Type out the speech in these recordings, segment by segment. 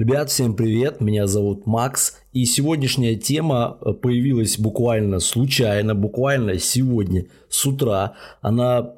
Ребят, всем привет, меня зовут Макс, и сегодняшняя тема э, появилась буквально случайно, буквально сегодня с утра. Она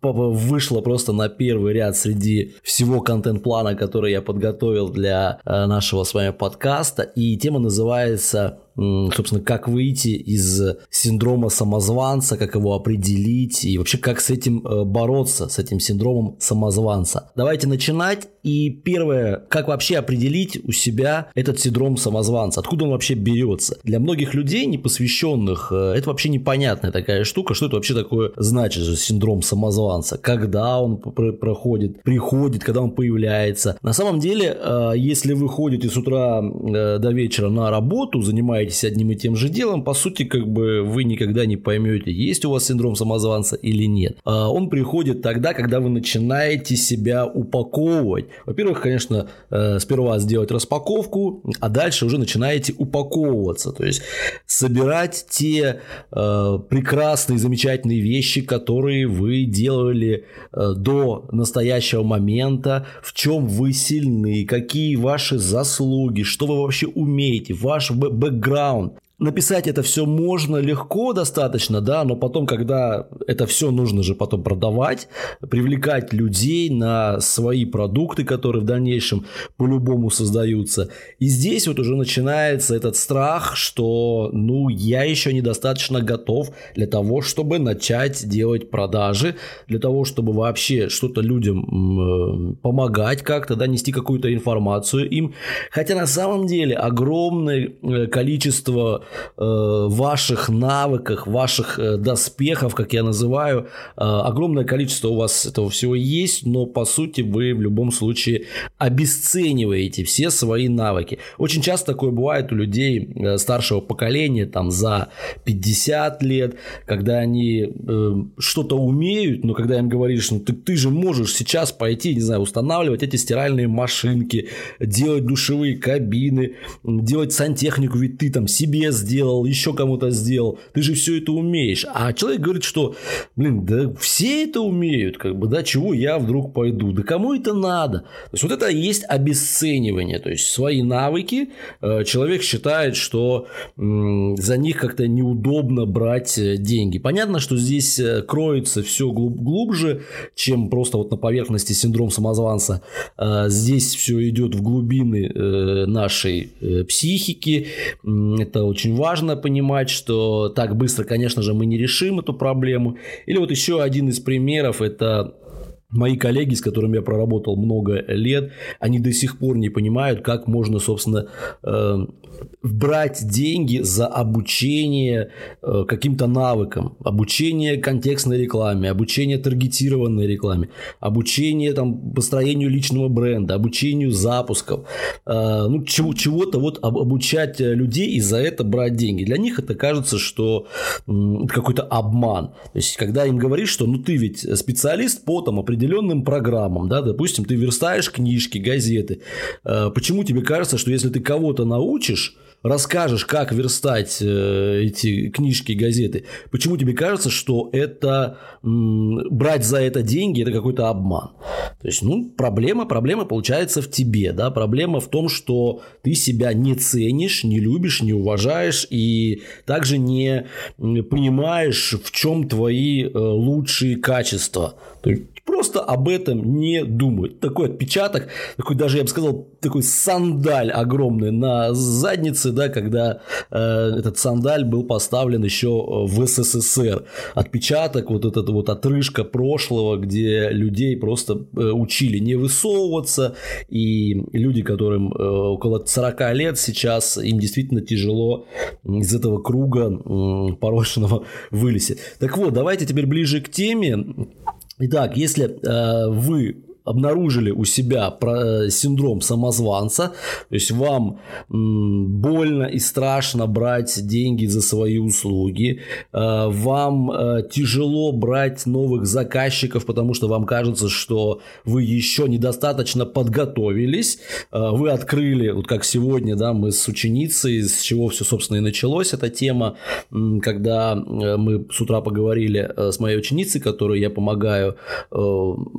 вышла просто на первый ряд среди всего контент-плана, который я подготовил для э, нашего с вами подкаста. И тема называется собственно, как выйти из синдрома самозванца, как его определить и вообще как с этим э, бороться, с этим синдромом самозванца. Давайте начинать. И первое, как вообще определить у себя этот синдром самозванца, откуда он вообще берется. Для многих людей, не посвященных, э, это вообще непонятная такая штука, что это вообще такое значит же синдром самозванца, когда он проходит, приходит, когда он появляется. На самом деле, э, если вы ходите с утра до вечера на работу, занимаетесь занимаетесь одним и тем же делом, по сути, как бы вы никогда не поймете, есть у вас синдром самозванца или нет. А он приходит тогда, когда вы начинаете себя упаковывать. Во-первых, конечно, э, сперва сделать распаковку, а дальше уже начинаете упаковываться, то есть собирать те э, прекрасные, замечательные вещи, которые вы делали э, до настоящего момента, в чем вы сильны, какие ваши заслуги, что вы вообще умеете, ваш бэкграунд, Down. Написать это все можно легко достаточно, да, но потом, когда это все нужно же потом продавать, привлекать людей на свои продукты, которые в дальнейшем по-любому создаются. И здесь вот уже начинается этот страх, что, ну, я еще недостаточно готов для того, чтобы начать делать продажи, для того, чтобы вообще что-то людям э, помогать как-то, да, нести какую-то информацию им. Хотя на самом деле огромное э, количество ваших навыках, ваших э, доспехов, как я называю. Э, огромное количество у вас этого всего есть, но по сути вы в любом случае обесцениваете все свои навыки. Очень часто такое бывает у людей старшего поколения, там за 50 лет, когда они что-то умеют, но когда им говоришь, ну ты, ты же можешь сейчас пойти, не знаю, устанавливать эти стиральные машинки, делать душевые кабины, делать сантехнику, ведь ты там себе сделал, еще кому-то сделал, ты же все это умеешь. А человек говорит, что, блин, да все это умеют, как бы, да, чего я вдруг пойду, да кому это надо? То есть вот это есть обесценивание, то есть свои навыки э, человек считает, что за них как-то неудобно брать э, деньги. Понятно, что здесь э, кроется все глубже, чем просто вот на поверхности синдром самозванца. Здесь все идет в глубины нашей психики, это очень очень важно понимать, что так быстро, конечно же, мы не решим эту проблему. Или вот еще один из примеров – это Мои коллеги, с которыми я проработал много лет, они до сих пор не понимают, как можно, собственно, э, брать деньги за обучение э, каким-то навыкам, обучение контекстной рекламе, обучение таргетированной рекламе, обучение там, построению личного бренда, обучению запусков, э, ну, чего- чего-то вот обучать людей и за это брать деньги. Для них это кажется, что какой-то обман. То есть, когда им говоришь, что ну ты ведь специалист по там определенным программам, да, допустим, ты верстаешь книжки, газеты, э, почему тебе кажется, что если ты кого-то научишь, расскажешь, как верстать э, эти книжки, газеты, почему тебе кажется, что это брать за это деньги это какой-то обман? То есть, ну, проблема, проблема получается в тебе, да, проблема в том, что ты себя не ценишь, не любишь, не уважаешь и также не понимаешь, в чем твои э, лучшие качества. То есть, просто об этом не думают. Такой отпечаток, такой даже, я бы сказал, такой сандаль огромный на заднице, да, когда э, этот сандаль был поставлен еще в СССР. Отпечаток, вот этот вот отрыжка прошлого, где людей просто э, учили не высовываться, и люди, которым э, около 40 лет сейчас, им действительно тяжело из этого круга э, порочного вылезти. Так вот, давайте теперь ближе к теме. Итак, если э, вы обнаружили у себя э, синдром самозванца, то есть вам больно и страшно брать деньги за свои услуги, э, вам э, тяжело брать новых заказчиков, потому что вам кажется, что вы еще недостаточно подготовились, вы открыли, вот как сегодня, да, мы с ученицей, с чего все, собственно, и началось эта тема, когда мы с утра поговорили с моей ученицей, которой я помогаю,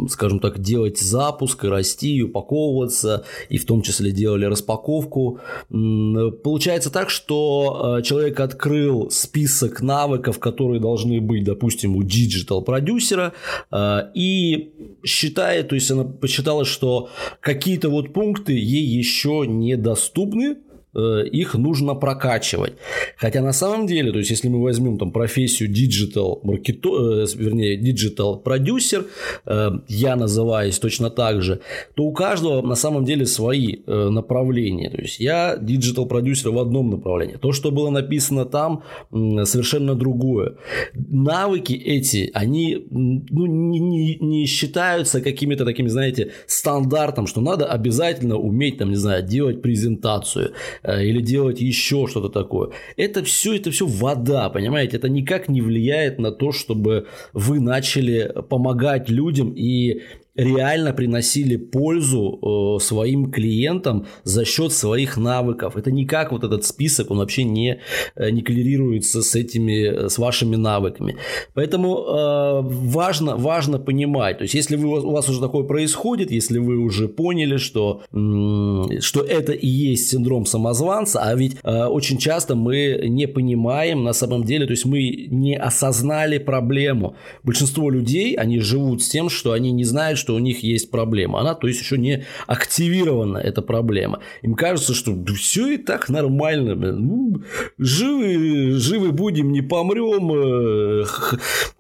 скажем так, делать делать запуск, расти, упаковываться, и в том числе делали распаковку. Получается так, что э, человек открыл список навыков, которые должны быть, допустим, у digital-продюсера, э, и считает, то есть она посчитала, что какие-то вот пункты ей еще недоступны, их нужно прокачивать. Хотя на самом деле, то есть если мы возьмем там профессию digital маркето, э, вернее digital продюсер, э, я называюсь точно так же, то у каждого на самом деле свои направления. То есть я digital продюсер в одном направлении. То, что было написано там, совершенно другое. Навыки эти, они ну, не, не, не считаются какими-то такими, знаете, стандартом, что надо обязательно уметь, там, не знаю, делать презентацию Э, или делать еще что-то такое. Это все, это все вода, понимаете? Это никак не влияет на то, чтобы вы начали помогать людям и реально приносили пользу э, своим клиентам за счет своих навыков. Это никак вот этот список, он вообще не, э, не коррелируется с этими, с вашими навыками. Поэтому э, важно, важно понимать, то есть если вы, у вас уже такое происходит, если вы уже поняли, что, что это и есть синдром самозванца, а ведь очень часто мы не понимаем на самом деле, то есть мы не осознали проблему. Большинство людей, они живут с тем, что они не знают, что у них есть проблема. Она, то есть, еще не активирована, эта проблема. Им кажется, что все и так нормально. Ну, живы, живы будем, не помрем. Э,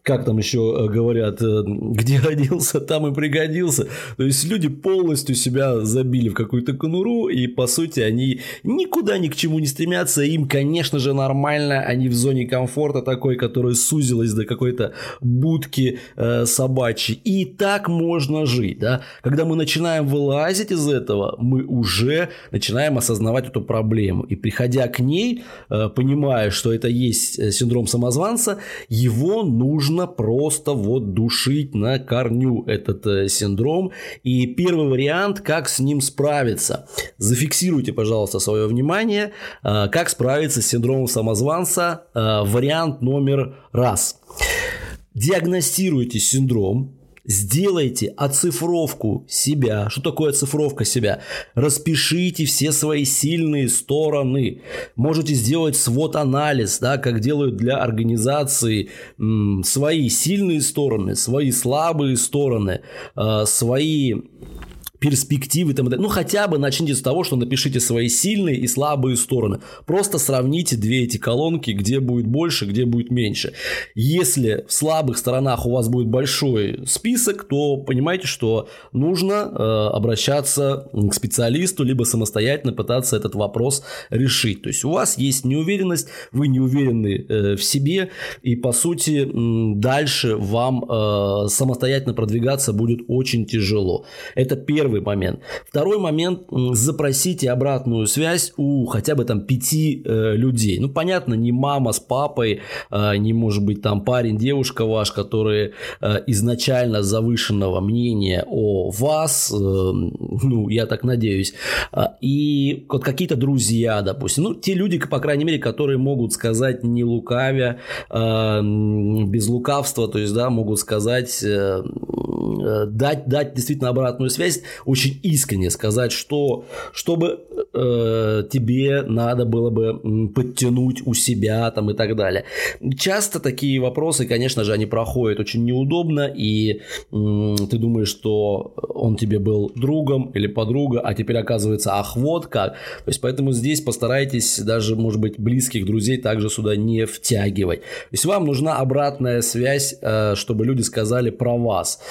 как там еще э, говорят, э, где родился, там и пригодился. То есть, люди полностью себя забили в какую-то конуру, и, по сути, они никуда ни к чему не стремятся. Им, конечно же, нормально. Они в зоне комфорта такой, которая сузилась до какой-то будки э, собачьей. И так можно можно жить, да, когда мы начинаем вылазить из этого, мы уже начинаем осознавать эту проблему, и приходя к ней, э, понимая, что это есть э, синдром самозванца, его нужно просто вот душить на корню, этот э, синдром, и первый вариант, как с ним справиться. Зафиксируйте, пожалуйста, свое внимание, как справиться с синдромом самозванца, вариант номер раз. Диагностируйте синдром, Сделайте оцифровку себя. Что такое оцифровка себя? Распишите все свои сильные стороны. Можете сделать свод-анализ, да, как делают для организации м, свои сильные стороны, свои слабые стороны, э, свои перспективы там, ну хотя бы начните с того, что напишите свои сильные и слабые стороны. Просто сравните две эти колонки, где будет больше, где будет меньше. Если в слабых сторонах у вас будет большой список, то понимаете, что нужно э, обращаться к специалисту, либо самостоятельно пытаться этот вопрос решить. То есть у вас есть неуверенность, вы не уверены э, в себе, и по сути дальше вам э, самостоятельно продвигаться будет очень тяжело. Это первый первый момент. Второй момент, запросите обратную связь у хотя бы там пяти э, людей. Ну, понятно, не мама с папой, э, не может быть там парень, девушка ваш, которые э, изначально завышенного мнения о вас, э, ну, я так надеюсь, э, и вот какие-то друзья, допустим, ну, те люди, по крайней мере, которые могут сказать не лукавя, э, без лукавства, то есть, да, могут сказать, э, дать, дать действительно обратную связь, очень искренне сказать, что чтобы э, тебе надо было бы подтянуть у себя там и так далее. Часто такие вопросы, конечно же, они проходят очень неудобно, и э, ты думаешь, что он тебе был другом или подруга, а теперь оказывается, ах, вот как. То есть, поэтому здесь постарайтесь даже, может быть, близких друзей также сюда не втягивать. То есть, вам нужна обратная связь, э, чтобы люди сказали про вас.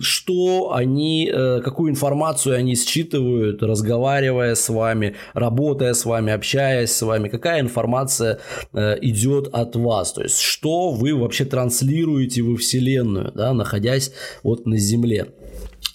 Что они, э, какую информацию они считывают, разговаривая с вами, работая с вами, общаясь с вами, какая информация э, идет от вас, то есть что вы вообще транслируете во Вселенную, да, находясь вот на Земле.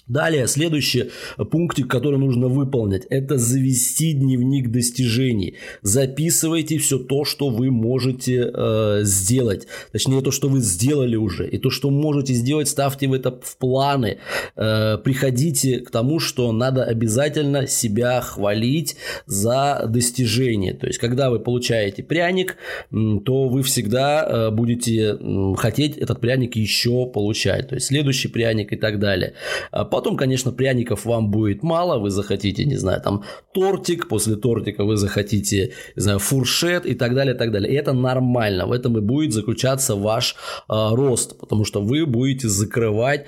Далее, следующий пунктик, который нужно выполнить, это завести дневник достижений. Записывайте все то, что вы можете э, сделать. Точнее, то, что вы сделали уже. И то, что можете сделать, ставьте в это в планы. Э, приходите к тому, что надо обязательно себя хвалить за достижение. То есть, когда вы получаете пряник, то вы всегда э, будете хотеть этот пряник еще получать. То есть, следующий пряник и так далее. Потом, конечно, пряников вам будет мало, вы захотите, не знаю, там тортик, после тортика вы захотите, не знаю, фуршет и так далее, и так далее. И это нормально, в этом и будет заключаться ваш э, рост, потому что вы будете закрывать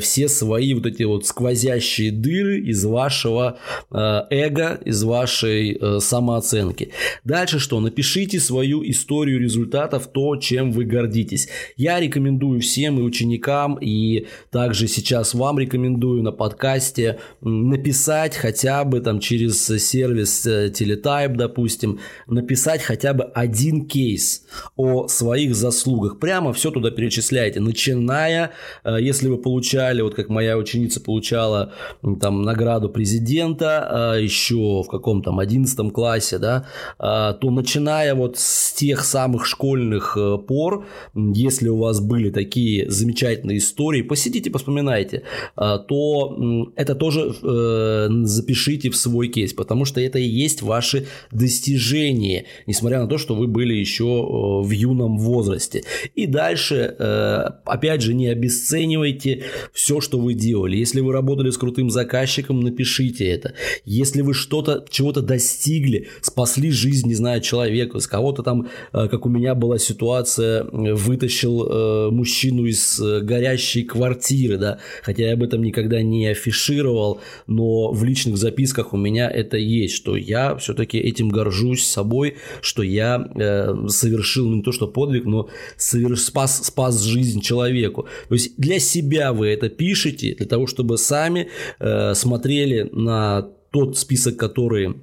все свои вот эти вот сквозящие дыры из вашего э, эго, из вашей э, самооценки. Дальше что? Напишите свою историю результатов, то, чем вы гордитесь. Я рекомендую всем и ученикам, и также сейчас вам рекомендую на подкасте написать хотя бы там через сервис Teletype, допустим, написать хотя бы один кейс о своих заслугах. Прямо все туда перечисляйте, начиная, э, если вы получали, вот как моя ученица получала там награду президента э, еще в каком то 11 классе, да, э, то начиная вот с тех самых школьных пор, если у вас были такие замечательные истории, посидите, поспоминайте, то это тоже запишите в свой кейс, потому что это и есть ваши достижения, несмотря на то, что вы были еще в юном возрасте. И дальше, опять же, не обесценивайте все, что вы делали. Если вы работали с крутым заказчиком, напишите это. Если вы что-то, чего-то достигли, спасли жизнь, не знаю, человека, с кого-то там, э, как у меня была ситуация, вытащил э, мужчину из э, горящей квартиры, да, хотя я об этом никогда не афишировал, но в личных записках у меня это есть, что я все-таки этим горжусь собой, что я совершил не то что подвиг, но соверш... спас, спас жизнь человеку. То есть для себя вы это пишете, для того, чтобы сами э, смотрели на тот список, который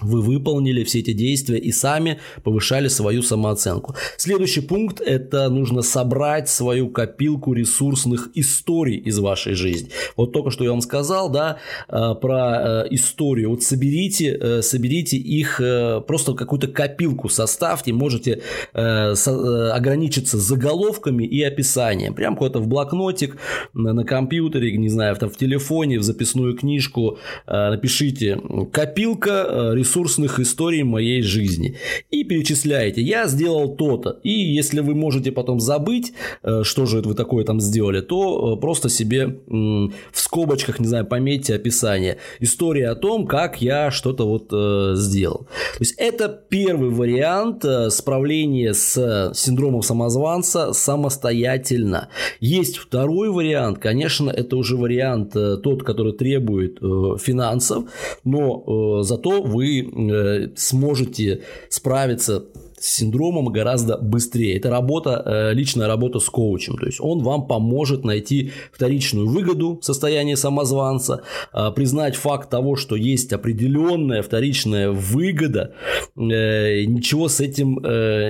вы выполнили все эти действия и сами повышали свою самооценку. Следующий пункт – это нужно собрать свою копилку ресурсных историй из вашей жизни. Вот только что я вам сказал, да, э, про э, историю. Вот соберите, э, соберите их, просто какую-то копилку составьте, можете ограничиться заголовками и описанием. Прям куда-то в блокнотик, на компьютере, не знаю, там в телефоне, в записную книжку напишите «Копилка ресурсных ресурсных историй моей жизни. И перечисляете, я сделал то-то. И если вы можете потом забыть, э, что же вы такое там сделали, то э, просто себе в скобочках, не знаю, пометьте описание. История о том, как я что-то вот э, сделал. То есть это первый вариант справления с синдромом самозванца самостоятельно. Есть второй вариант, конечно, это уже вариант тот, который требует финансов, но зато вы Э, сможете справиться с синдромом гораздо быстрее. Это работа, э, личная работа с коучем. То есть он вам поможет найти вторичную выгоду в состоянии самозванца, э, признать факт того, что есть определенная вторичная выгода, ничего с этим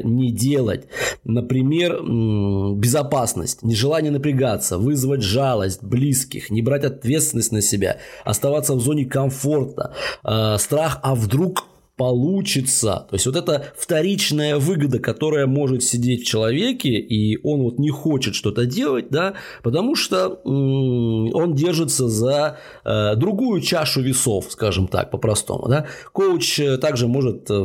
не делать. Например, безопасность, нежелание напрягаться, вызвать жалость близких, не брать ответственность на себя, оставаться в зоне комфорта, страх, а вдруг получится. То есть вот эта вторичная выгода, которая может сидеть в человеке, и он вот не хочет что-то делать, да, потому что он держится за э, другую чашу весов, скажем так, по-простому. Да. Коуч э, также может э,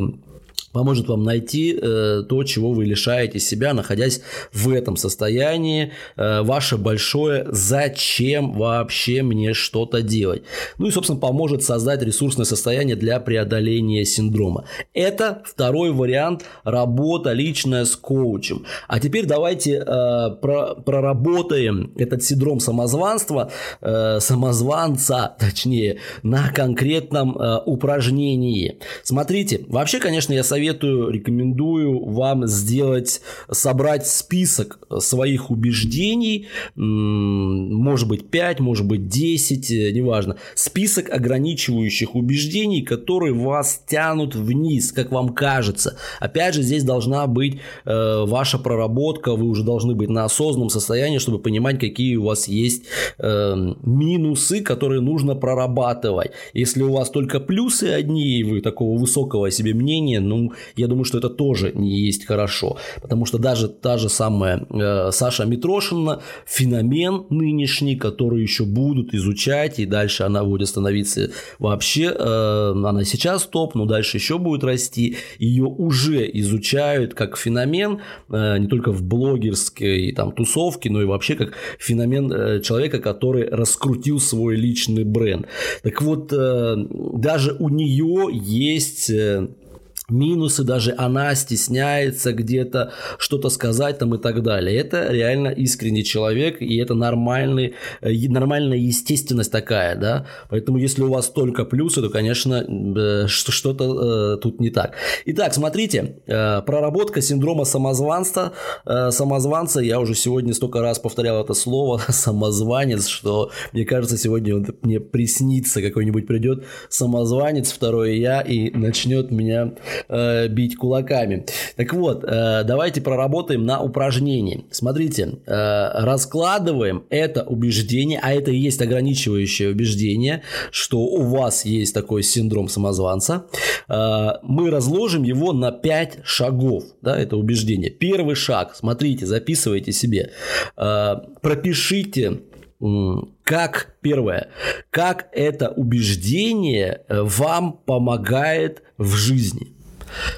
поможет вам найти э, то, чего вы лишаете себя, находясь в этом состоянии. Э, ваше большое «зачем вообще мне что-то делать?». Ну и, собственно, поможет создать ресурсное состояние для преодоления синдрома. Это второй вариант – работа личная с коучем. А теперь давайте э, про, проработаем этот синдром самозванства, э, самозванца, точнее, на конкретном э, упражнении. Смотрите, вообще, конечно, я советую советую, рекомендую вам сделать, собрать список своих убеждений, может быть 5, может быть 10, э, неважно. Список ограничивающих убеждений, которые вас тянут вниз, как вам кажется. Опять же, здесь должна быть э, ваша проработка, вы уже должны быть на осознанном состоянии, чтобы понимать, какие у вас есть э, минусы, которые нужно прорабатывать. Если у вас только плюсы одни, и вы такого высокого себе мнения, ну, Я думаю, что это тоже не есть хорошо. Потому что даже та же самая э, Саша Митрошина, феномен нынешний, который еще будут изучать, и дальше она будет становиться вообще, э, она сейчас топ, но дальше еще будет расти. Ее уже изучают как феномен, э, не только в блогерской там, тусовке, но и вообще как феномен э, человека, который раскрутил свой личный бренд. Так вот, э, даже у нее есть э, минусы, даже она стесняется где-то что-то сказать там и так далее. Это реально искренний человек, и это нормальный, э, нормальная естественность такая, да. Поэтому если у вас только плюсы, то, конечно, э, что-то э, тут не так. Итак, смотрите, проработка синдрома самозванца, самозванца, я уже сегодня столько раз повторял это слово, самозванец, что мне кажется, сегодня он мне приснится, какой-нибудь придет самозванец, второе я, и начнет меня э, бить кулаками. Так вот, э, давайте проработаем на упражнении. Смотрите, э, раскладываем это убеждение, а это и есть ограничивающее убеждение, что у вас есть такой синдром самозванца. Э, мы разложим его на 5 шагов, да, это убеждение. Первый шаг, смотрите, записывайте себе, э, пропишите как первое, как это убеждение э, вам помогает в жизни.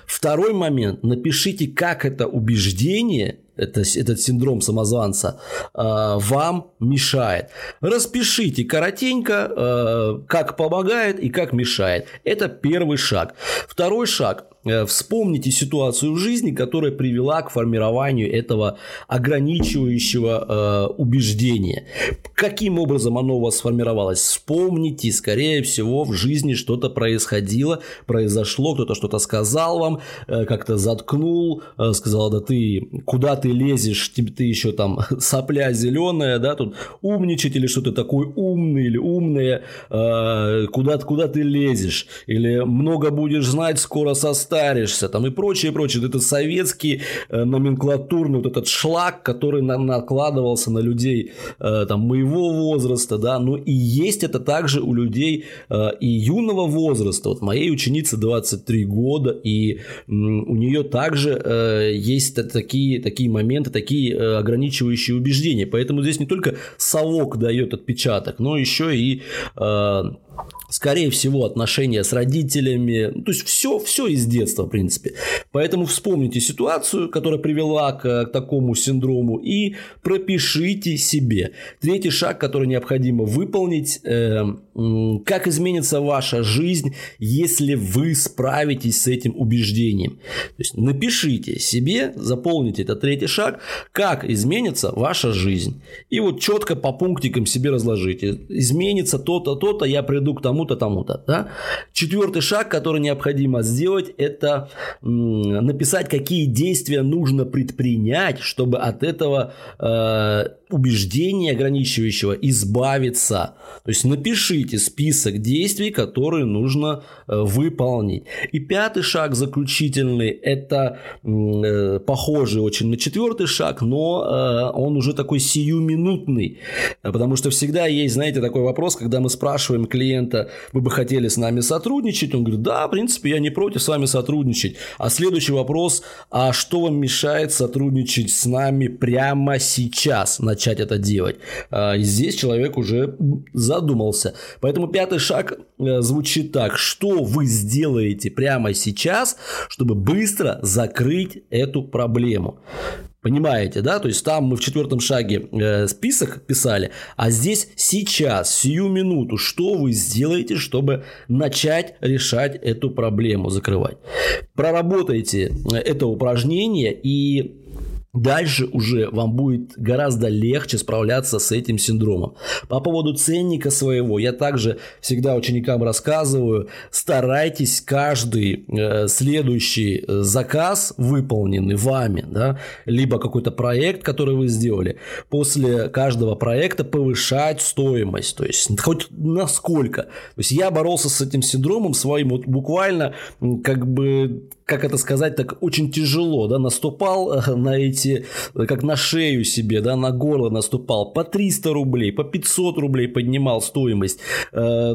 Второй момент. Напишите, как это убеждение это, этот синдром самозванца, э, вам мешает. Распишите коротенько, э, как помогает и как мешает. Это первый шаг. Второй шаг. Э, вспомните ситуацию в жизни, которая привела к формированию этого ограничивающего э, убеждения. Каким образом оно у вас сформировалось? Вспомните, скорее всего, в жизни что-то происходило, произошло, кто-то что-то сказал вам, э, как-то заткнул, э, сказал, да ты куда ты лезешь, ты, ты еще там сопля зеленая, да, тут умничать или что-то такой умный или умная, э, куда, куда ты лезешь, или много будешь знать, скоро составишь состаришься, там и прочее, прочее. Это советский э, номенклатурный вот этот шлак, который на, накладывался на людей э, там моего возраста, да, ну и есть это также у людей э, и юного возраста. Вот моей ученице 23 года, и у нее также э, есть такие, такие моменты, такие э, ограничивающие убеждения. Поэтому здесь не только совок дает отпечаток, но еще и э, скорее всего, отношения с родителями, ну, то есть все, все из детства, в принципе. Поэтому вспомните ситуацию, которая привела к, к такому синдрому, и пропишите себе. Третий шаг, который необходимо выполнить, э, как изменится ваша жизнь, если вы справитесь с этим убеждением. То есть напишите себе, заполните этот третий шаг, как изменится ваша жизнь. И вот четко по пунктикам себе разложите. Изменится то-то, то-то, я приду к тому-то, тому-то. Да? Четвертый шаг, который необходимо сделать, это написать, какие действия нужно предпринять, чтобы от этого э, убеждения ограничивающего избавиться. То есть напишите список действий, которые нужно э, выполнить. И пятый шаг заключительный, это э, похожий очень на четвертый шаг, но э, он уже такой сиюминутный. Потому что всегда есть, знаете, такой вопрос, когда мы спрашиваем клиента, вы бы хотели с нами сотрудничать? Он говорит, да, в принципе, я не против с вами сотрудничать. А следующий вопрос, а что вам мешает сотрудничать с нами прямо сейчас, начать это делать? А, и здесь человек уже задумался. Поэтому пятый шаг э, звучит так, что вы сделаете прямо сейчас, чтобы быстро закрыть эту проблему. Понимаете, да? То есть там мы в четвертом шаге э, список писали, а здесь сейчас, сию минуту, что вы сделаете, чтобы начать решать эту проблему, закрывать. Проработайте э, это упражнение и Дальше уже вам будет гораздо легче справляться с этим синдромом. По поводу ценника своего, я также всегда ученикам рассказываю, старайтесь каждый э, следующий э, заказ, выполненный вами, да, либо какой-то проект, который вы сделали, после каждого проекта повышать стоимость, то есть хоть насколько. То есть я боролся с этим синдромом своим вот буквально как бы как это сказать, так очень тяжело, да, наступал э, на эти делаете, э, как на шею себе, да, на горло наступал, по 300 рублей, по 500 рублей поднимал стоимость, э,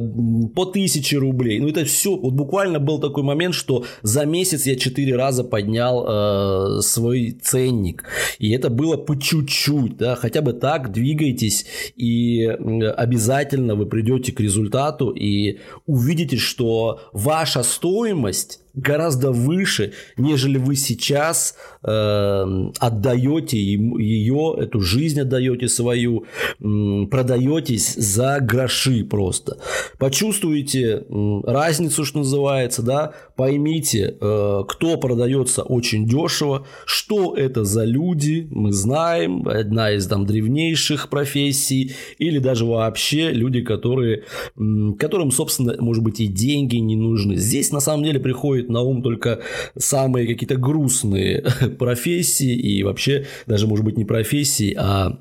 по 1000 рублей. Ну, это все, вот буквально был такой момент, что за месяц я 4 раза поднял э, свой ценник. И это было по чуть-чуть, да, хотя бы так двигайтесь, и обязательно вы придете к результату и увидите, что ваша стоимость гораздо выше, нежели вы сейчас э, отдаете ее, эту жизнь отдаете свою, э, продаетесь за гроши просто. Почувствуйте э, разницу, что называется, да, поймите, э, кто продается очень дешево, что это за люди, мы знаем, одна из там древнейших профессий, или даже вообще люди, которые, э, которым, собственно, может быть, и деньги не нужны. Здесь на самом деле приходит приходит на ум только самые какие-то грустные профессии и вообще даже, может быть, не профессии, а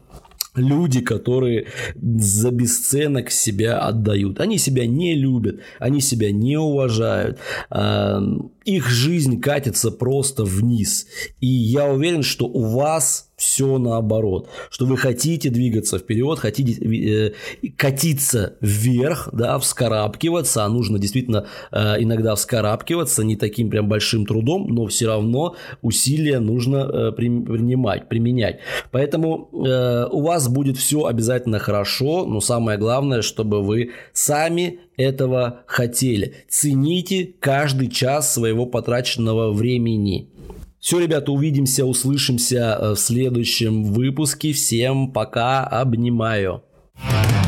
люди, которые за бесценок себя отдают. Они себя не любят, они себя не уважают. А, их жизнь катится просто вниз. И я уверен, что у вас все наоборот, что вы хотите двигаться вперед, хотите э, катиться вверх, да, вскарабкиваться, а нужно действительно э, иногда вскарабкиваться не таким прям большим трудом, но все равно усилия нужно э, принимать, применять. Поэтому э, у вас будет все обязательно хорошо, но самое главное, чтобы вы сами этого хотели. Цените каждый час своего потраченного времени. Все, ребята, увидимся, услышимся э, в следующем выпуске. Всем пока, обнимаю. thank